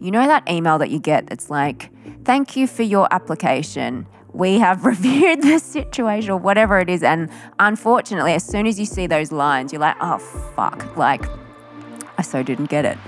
You know that email that you get that's like, thank you for your application. We have reviewed the situation or whatever it is. And unfortunately, as soon as you see those lines, you're like, oh, fuck. Like, I so didn't get it.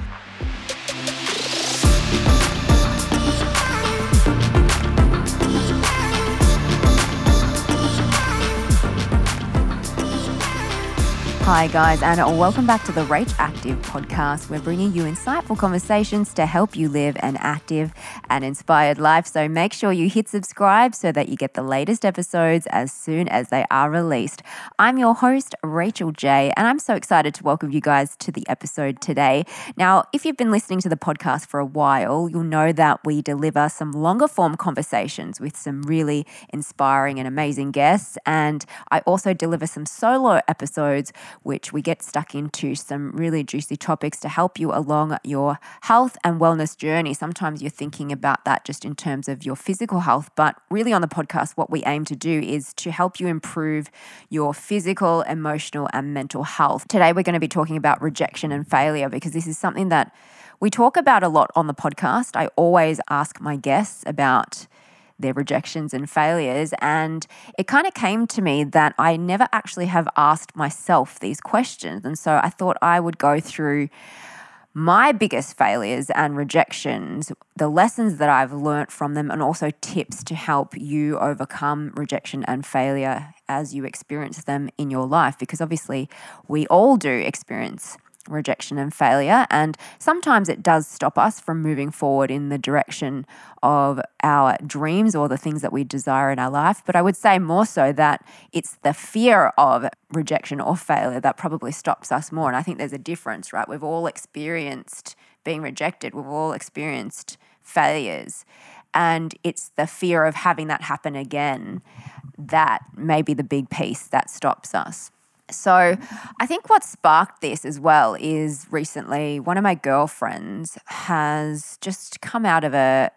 Hi, guys, and welcome back to the Rach Active podcast. We're bringing you insightful conversations to help you live an active and inspired life. So make sure you hit subscribe so that you get the latest episodes as soon as they are released. I'm your host, Rachel Jay, and I'm so excited to welcome you guys to the episode today. Now, if you've been listening to the podcast for a while, you'll know that we deliver some longer form conversations with some really inspiring and amazing guests. And I also deliver some solo episodes which we get stuck into some really juicy topics to help you along your health and wellness journey. Sometimes you're thinking about that just in terms of your physical health, but really on the podcast, what we aim to do is to help you improve your physical, emotional, and mental health. Today, we're going to be talking about rejection and failure because this is something that we talk about a lot on the podcast. I always ask my guests about their rejections and failures. And it kind of came to me that I never actually have asked myself these questions. And so I thought I would go through my biggest failures and rejections, the lessons that I've learnt from them, and also tips to help you overcome rejection and failure as you experience them in your life. Because obviously, we all do experience rejection and failure. And sometimes it does stop us from moving forward in the direction of our dreams or the things that we desire in our life. But I would say more so that it's the fear of rejection or failure that probably stops us more. And I think there's a difference, right? We've all experienced being rejected, we've all experienced failures. And it's the fear of having that happen again that may be the big piece that stops us. So, I think what sparked this as well is recently one of my girlfriends has just come out of a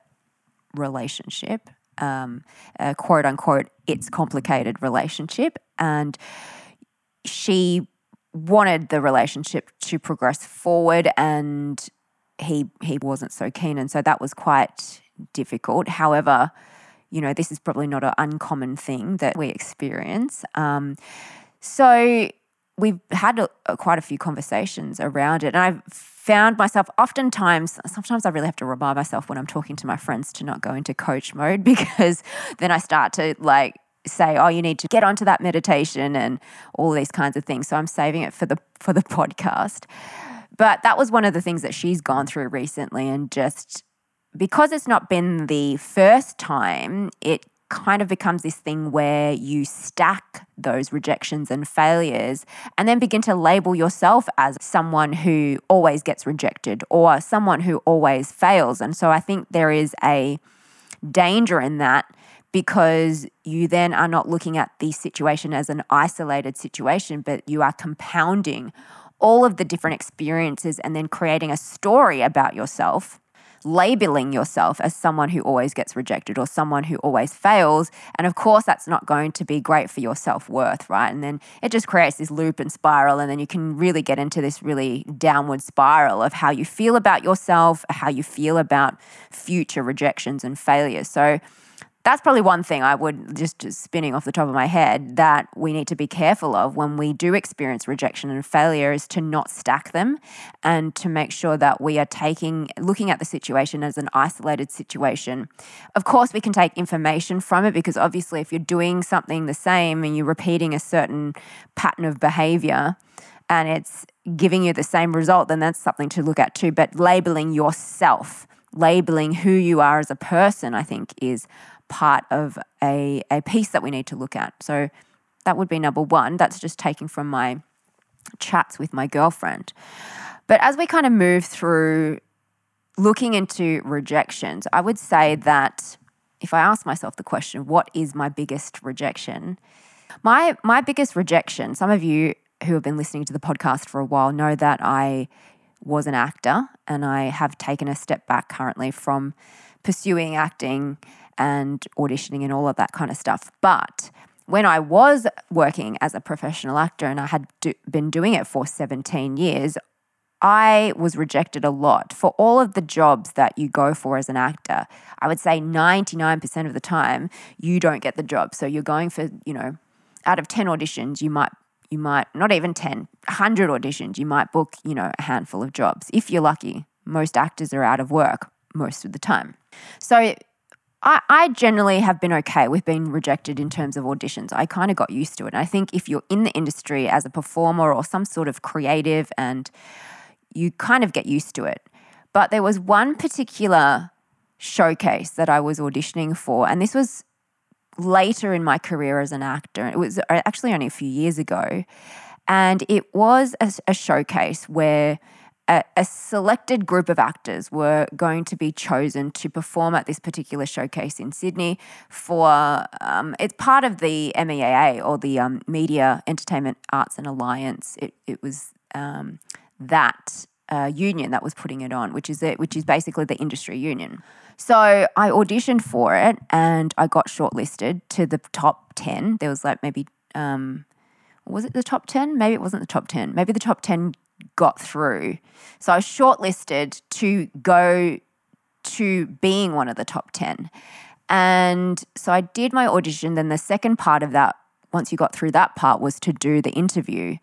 relationship, um, a quote unquote, it's complicated relationship. And she wanted the relationship to progress forward and he he wasn't so keen and so that was quite difficult however you know this is probably not an uncommon thing that we experience um, so we've had a, a, quite a few conversations around it. And I've found myself oftentimes, sometimes I really have to remind myself when I'm talking to my friends to not go into coach mode because then I start to like say, oh, you need to get onto that meditation and all these kinds of things. So I'm saving it for the for the podcast. But that was one of the things that she's gone through recently and just because it's not been the first time, it kind of becomes this thing where you stack those rejections and failures and then begin to label yourself as someone who always gets rejected or someone who always fails. And so I think there is a danger in that because you then are not looking at the situation as an isolated situation, but you are compounding all of the different experiences and then creating a story about yourself labeling yourself as someone who always gets rejected or someone who always fails. And of course, that's not going to be great for your self worth, right? And then it just creates this loop and spiral. And then you can really get into this really downward spiral of how you feel about yourself, how you feel about future rejections and failures. So, that's probably one thing I would just, just spinning off the top of my head that we need to be careful of when we do experience rejection and failure is to not stack them and to make sure that we are taking looking at the situation as an isolated situation. Of course, we can take information from it because obviously if you're doing something the same and you're repeating a certain pattern of behavior and it's giving you the same result, then that's something to look at too. But labeling yourself, labeling who you are as a person, I think is part of a, a piece that we need to look at. So that would be number one. That's just taking from my chats with my girlfriend. But as we kind of move through looking into rejections, I would say that if I ask myself the question, what is my biggest rejection? My my biggest rejection, some of you who have been listening to the podcast for a while know that I was an actor and I have taken a step back currently from pursuing acting and auditioning and all of that kind of stuff. But when I was working as a professional actor and I had do, been doing it for 17 years, I was rejected a lot for all of the jobs that you go for as an actor. I would say 99% of the time you don't get the job. So you're going for, you know, out of 10 auditions, you might you might not even 10, 100 auditions, you might book, you know, a handful of jobs if you're lucky. Most actors are out of work most of the time. So I, I generally have been okay with being rejected in terms of auditions. I kind of got used to it. And I think if you're in the industry as a performer or some sort of creative and you kind of get used to it. But there was one particular showcase that I was auditioning for, and this was later in my career as an actor. It was uh, actually only a few years ago. And it was a, a showcase where a, a, selected group of actors were going to be chosen to perform at this particular showcase in Sydney for um, it's part of the MEAA or the um, Media Entertainment Arts and Alliance. It, it was um, that uh, union that was putting it on, which is it, which is basically the industry union. So I auditioned for it and I got shortlisted to the top ten. There was like maybe um, was it the top ten? Maybe it wasn't the top ten. Maybe the top ten got through. So I was shortlisted to go to being one of the top ten. And so I did my audition. Then the second part of that, once you got through that part, was to do the interview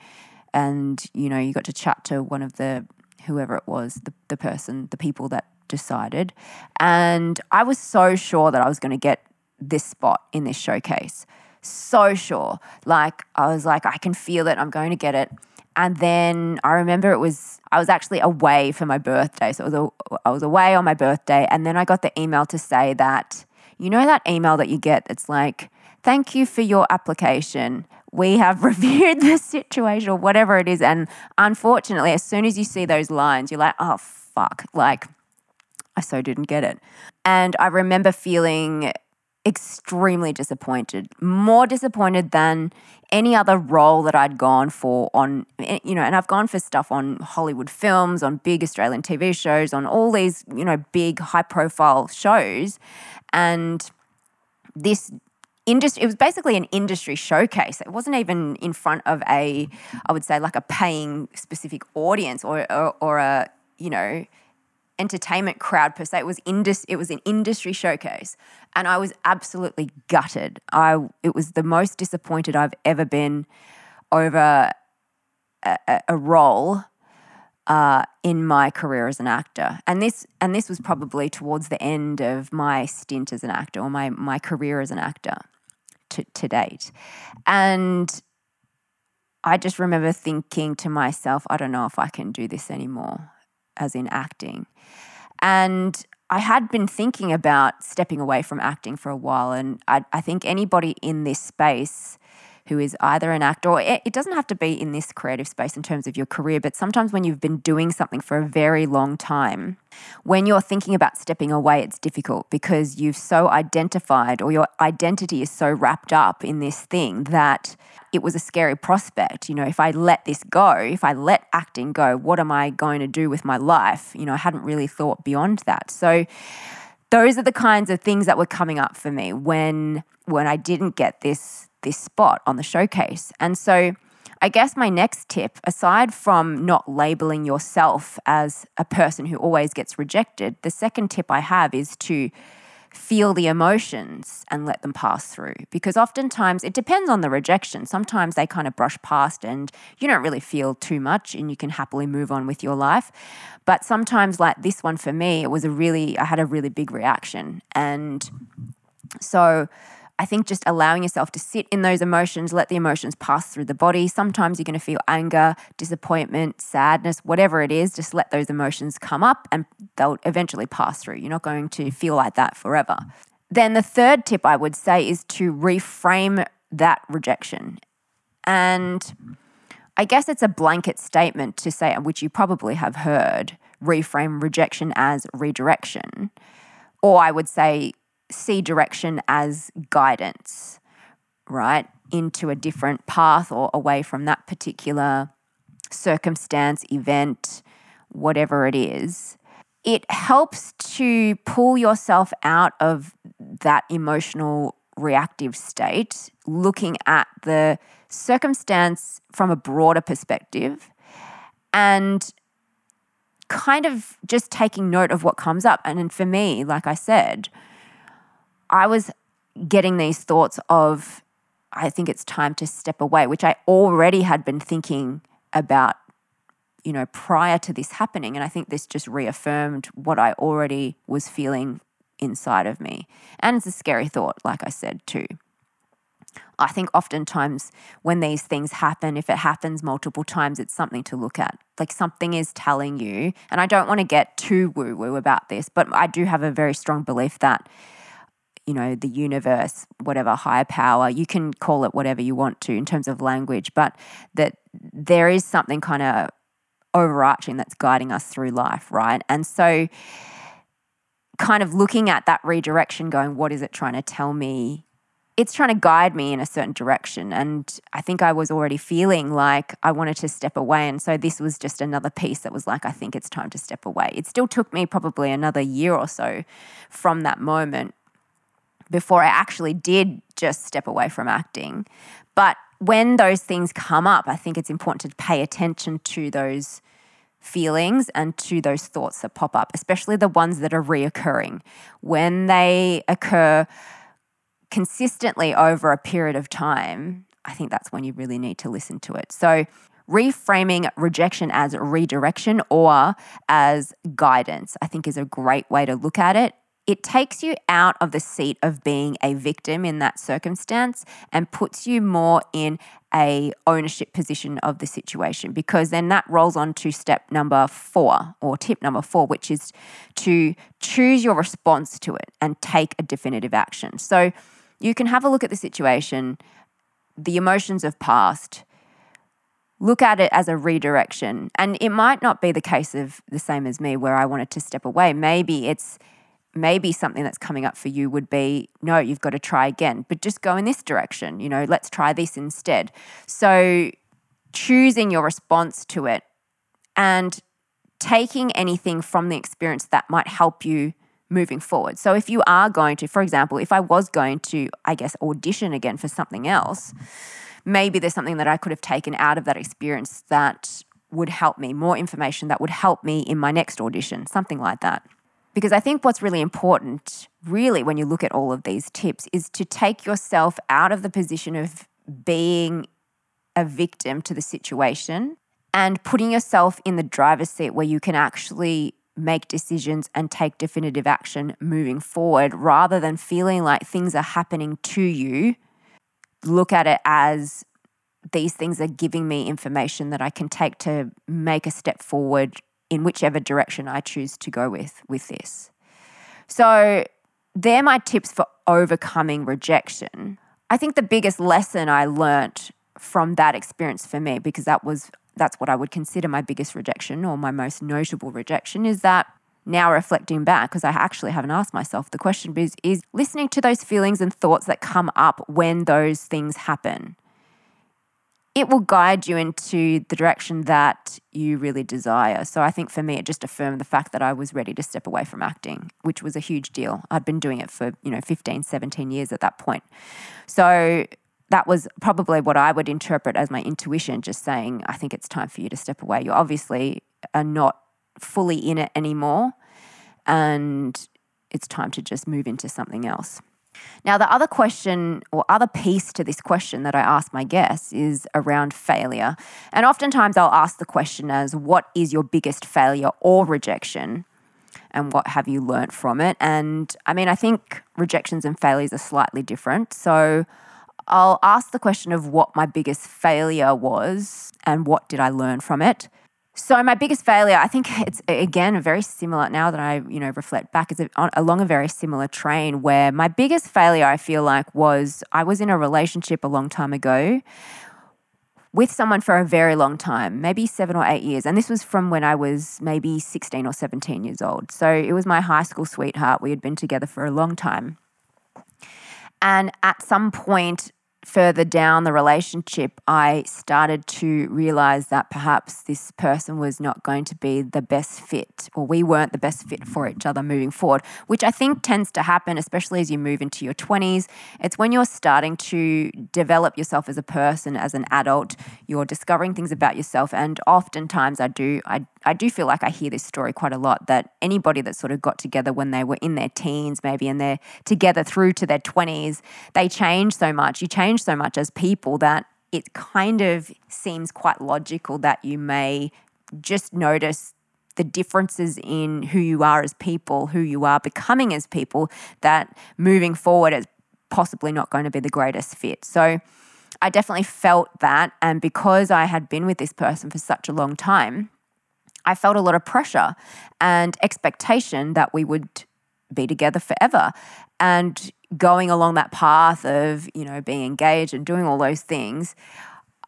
and you know you got to chat to one of the whoever it was the, the person the people that decided and i was so sure that i was going to get this spot in this showcase so sure like i was like i can feel it i'm going to get it and then i remember it was i was actually away for my birthday so it was a, i was away on my birthday and then i got the email to say that you know that email that you get that's like thank you for your application we have reviewed the situation or whatever it is. And unfortunately, as soon as you see those lines, you're like, oh, fuck. Like, I so didn't get it. And I remember feeling extremely disappointed, more disappointed than any other role that I'd gone for on, eh, you know, and I've gone for stuff on Hollywood films, on big Australian TV shows, on all these, you know, big high profile shows. And this industry it was basically an industry showcase it wasn't even in front of a i would say like a paying specific audience or or, or a you know entertainment crowd per se it was indus it was an industry showcase and i was absolutely gutted. I it was the most disappointed i've ever been over a, a role uh, in my career as an actor, and this and this was probably towards the end of my stint as an actor or my my career as an actor to, to date. And I just remember thinking to myself, I don't know if I can do this anymore, as in acting. And I had been thinking about stepping away from acting for a while. And I, I think anybody in this space who is either an actor or it, doesn't have to be in this creative space in terms of your career, but sometimes when you've been doing something for a very long time, when you're thinking about stepping away, it's difficult because you've so identified or your identity is so wrapped up in this thing that it was a scary prospect. You know, if I let this go, if I let acting go, what am I going to do with my life? You know, I hadn't really thought beyond that. So, those are the kinds of things that were coming up for me when when I didn't get this this spot on the showcase. And so, I guess my next tip, aside from not labeling yourself as a person who always gets rejected, the second tip I have is to feel the emotions and let them pass through. Because oftentimes it depends on the rejection. Sometimes they kind of brush past and you don't really feel too much and you can happily move on with your life. But sometimes, like this one for me, it was a really, I had a really big reaction. And so, I think just allowing yourself to sit in those emotions, let the emotions pass through the body. Sometimes you're going to feel anger, disappointment, sadness, whatever it is, just let those emotions come up and they'll eventually pass through. You're not going to feel like that forever. Then the third tip I would say is to reframe that rejection. And I guess it's a blanket statement to say, which you probably have heard, reframe rejection as redirection. Or I would say see direction as guidance, right? Into a different path or away from that particular circumstance, event, whatever it is. It helps to pull yourself out of that emotional reactive state, looking at the circumstance from a broader perspective and kind of just taking note of what comes up. And for me, like I said, I was getting these thoughts of, I think it's time to step away, which I already had been thinking about, you know, prior to this happening. And I think this just reaffirmed what I already was feeling inside of me. And it's a scary thought, like I said, too. I think oftentimes when these things happen, if it happens multiple times, it's something to look at. Like something is telling you, and I don't want to get too woo woo about this, but I do have a very strong belief that, you know, the universe, whatever higher power, you can call it whatever you want to in terms of language, but that there is something kind of overarching that's guiding us through life, right? And so, kind of looking at that redirection, going, what is it trying to tell me it's trying to guide me in a certain direction. And I think I was already feeling like I wanted to step away. And so this was just another piece that was like, I think it's time to step away. It still took me probably another year or so from that moment before I actually did just step away from acting. But when those things come up, I think it's important to pay attention to those feelings and to those thoughts that pop up, especially the ones that are reoccurring. When they occur, consistently over a period of time, I think that's when you really need to listen to it. So, reframing rejection as redirection or as guidance, I think is a great way to look at it. It takes you out of the seat of being a victim in that circumstance and puts you more in a ownership position of the situation because then that rolls on to step number 4 or tip number 4 which is to choose your response to it and take a definitive action. So you can have a look at the situation, the emotions of past, look at it as a redirection. And it might not be the case of the same as me where I wanted to step away. Maybe it's maybe something that's coming up for you would be no, you've got to try again, but just go in this direction. You know, let's try this instead. So choosing your response to it and taking anything from the experience that might help you moving forward. So if you are going to, for example, if I was going to, I guess, audition again for something else, maybe there's something that I could have taken out of that experience that would help me, more information that would help me in my next audition, something like that. Because I think what's really important, really, when you look at all of these tips, is to take yourself out of the position of being a victim to the situation and putting yourself in the driver's seat where you can actually make decisions and take definitive action moving forward rather than feeling like things are happening to you. Look at it as these things are giving me information that I can take to make a step forward in whichever direction I choose to go with with this. So, they're my tips for overcoming rejection. I think the biggest lesson I learnt from that experience for me because that was that's what I would consider my biggest rejection or my most notable rejection is that now reflecting back, because I actually haven't asked myself the question, is, is listening to those feelings and thoughts that come up when those things happen. It will guide you into the direction that you really desire. So I think for me, it just affirmed the fact that I was ready to step away from acting, which was a huge deal. I'd been doing it for, you know, 15, 17 years at that point. So that was probably what I would interpret as my intuition, just saying, I think it's time for you to step away. You obviously are not fully in it anymore, and it's time to just move into something else. Now, the other question or other piece to this question that I ask my guests is around failure. And oftentimes I'll ask the question as, What is your biggest failure or rejection? And what have you learnt from it? And I mean, I think rejections and failures are slightly different. So I'll ask the question of what my biggest failure was and what did I learn from it. So my biggest failure, I think it's again very similar now that I you know reflect back, is along a very similar train where my biggest failure I feel like was I was in a relationship a long time ago with someone for a very long time, maybe seven or eight years, and this was from when I was maybe sixteen or seventeen years old. So it was my high school sweetheart. We had been together for a long time. And at some point, further down the relationship, I started to realize that perhaps this person was not going to be the best fit, or we weren't the best fit for each other moving forward, which I think tends to happen, especially as you move into your 20s. It's when you're starting to develop yourself as a person, as an adult, you're discovering things about yourself. And oftentimes, I do, I, I do feel like I hear this story quite a lot that anybody that sort of got together when they were in their teens, maybe, and they're together through to their 20s, they change so much. You change so much as people that it kind of seems quite logical that you may just notice the differences in who you are as people, who you are becoming as people, that moving forward is possibly not going to be the greatest fit. So I definitely felt that. And because I had been with this person for such a long time, I felt a lot of pressure and expectation that we would be together forever. And going along that path of, you know, being engaged and doing all those things,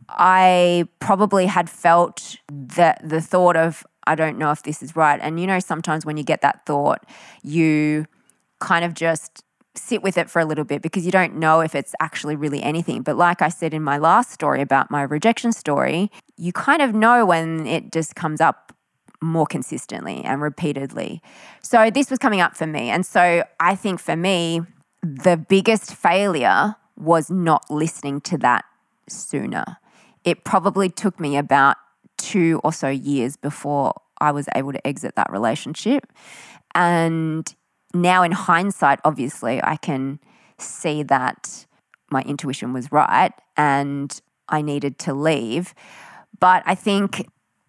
I probably had felt that the thought of, I don't know if this is right. And you know, sometimes when you get that thought, you kind of just sit with it for a little bit because you don't know if it's actually really anything. But like I said in my last story about my rejection story, you kind of know when it just comes up more consistently and repeatedly. So this was coming up for me. And so I think for me, the biggest failure was not listening to that sooner. It probably took me about two or so years before I was able to exit that relationship. And now, in hindsight, obviously, I can see that my intuition was right and I needed to leave. But I think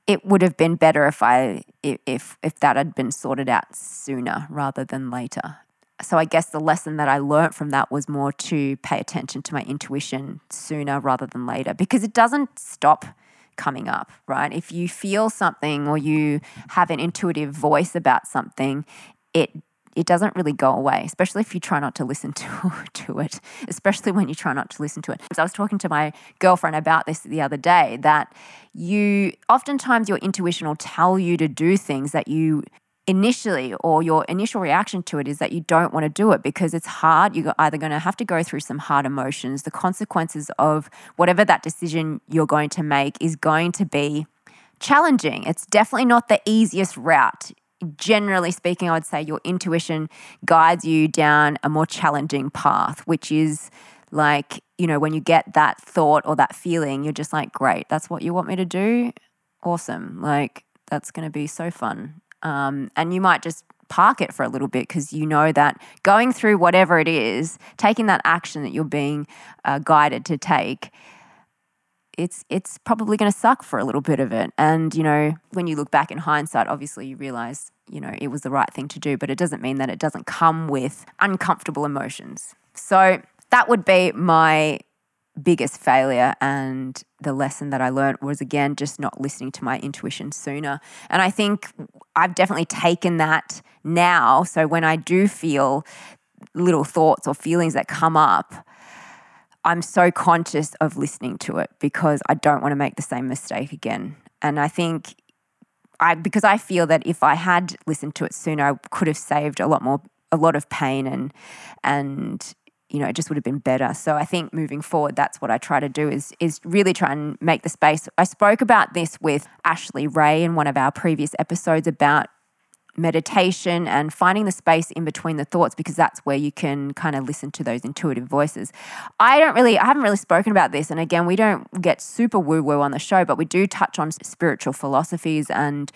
it would have been better if I if if that had been sorted out sooner rather than later. So I guess the lesson that I learned from that was more to pay attention to my intuition sooner rather than later because it doesn't stop coming up, right? If you feel something or you have an intuitive voice about something, it it doesn't really go away, especially if you try not to listen to, to it, especially when you try not to listen to it. I was talking to my girlfriend about this the other day that you oftentimes your intuition will tell you to do things that you initially or your initial reaction to it is that you don't want to do it because it's hard. You're either going to have to go through some hard emotions. The consequences of whatever that decision you're going to make is going to be challenging. It's definitely not the easiest route. Generally speaking, I would say your intuition guides you down a more challenging path, which is like, you know, when you get that thought or that feeling, you're just like, great, that's what you want me to do. Awesome. Like, that's going to be so fun. Um, and you might just park it for a little bit because you know that going through whatever it is, taking that action that you're being uh, guided to take, it's it's probably going to suck for a little bit of it. And you know, when you look back in hindsight, obviously you realize you know it was the right thing to do, but it doesn't mean that it doesn't come with uncomfortable emotions. So that would be my biggest failure and the lesson that I learned was again just not listening to my intuition sooner. And I think I've definitely taken that now. So when I do feel little thoughts or feelings that come up, I'm so conscious of listening to it because I don't want to make the same mistake again. And I think I because I feel that if I had listened to it sooner, I could have saved a lot more a lot of pain and and you know, it just would have been better. So I think moving forward, that's what I try to do is is really try and make the space. I spoke about this with Ashley Ray in one of our previous episodes about meditation and finding the space in between the thoughts because that's where you can kind of listen to those intuitive voices. I don't really I haven't really spoken about this and again we don't get super woo woo on the show but we do touch on spiritual philosophies and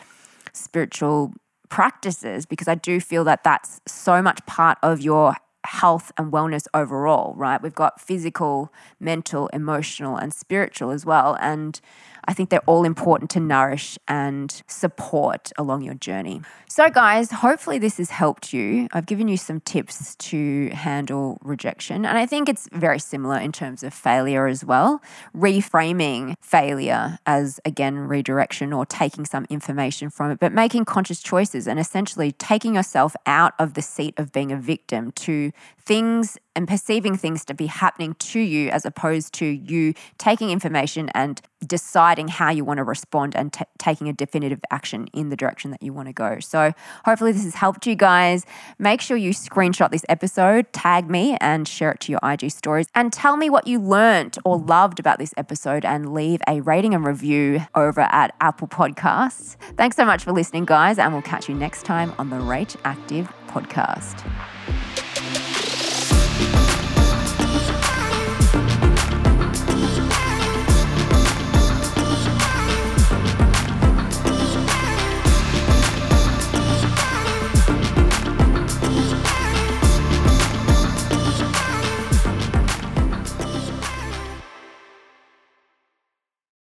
spiritual practices because I do feel that that's so much part of your health and wellness overall, right? We've got physical, mental, emotional, and spiritual as well. And I think they're all important to nourish and support along your journey. So, guys, hopefully this has helped you. I've given you some tips to handle rejection, and I think it's very similar in terms of failure as well. Reframing failure as, again, redirection or taking some information from it, but making conscious choices and essentially taking yourself out of the seat of being a victim to things and perceiving things to be happening to you as opposed to you taking information and deciding how you want to respond and t- taking a definitive action in the direction that you want to go. So, hopefully, this has helped you guys. Make sure you screenshot this episode, tag me, and share it to your IG stories. And tell me what you learned or loved about this episode and leave a rating and review over at Apple Podcasts. Thanks so much for listening, guys, and we'll catch you next time on the Rach Active podcast.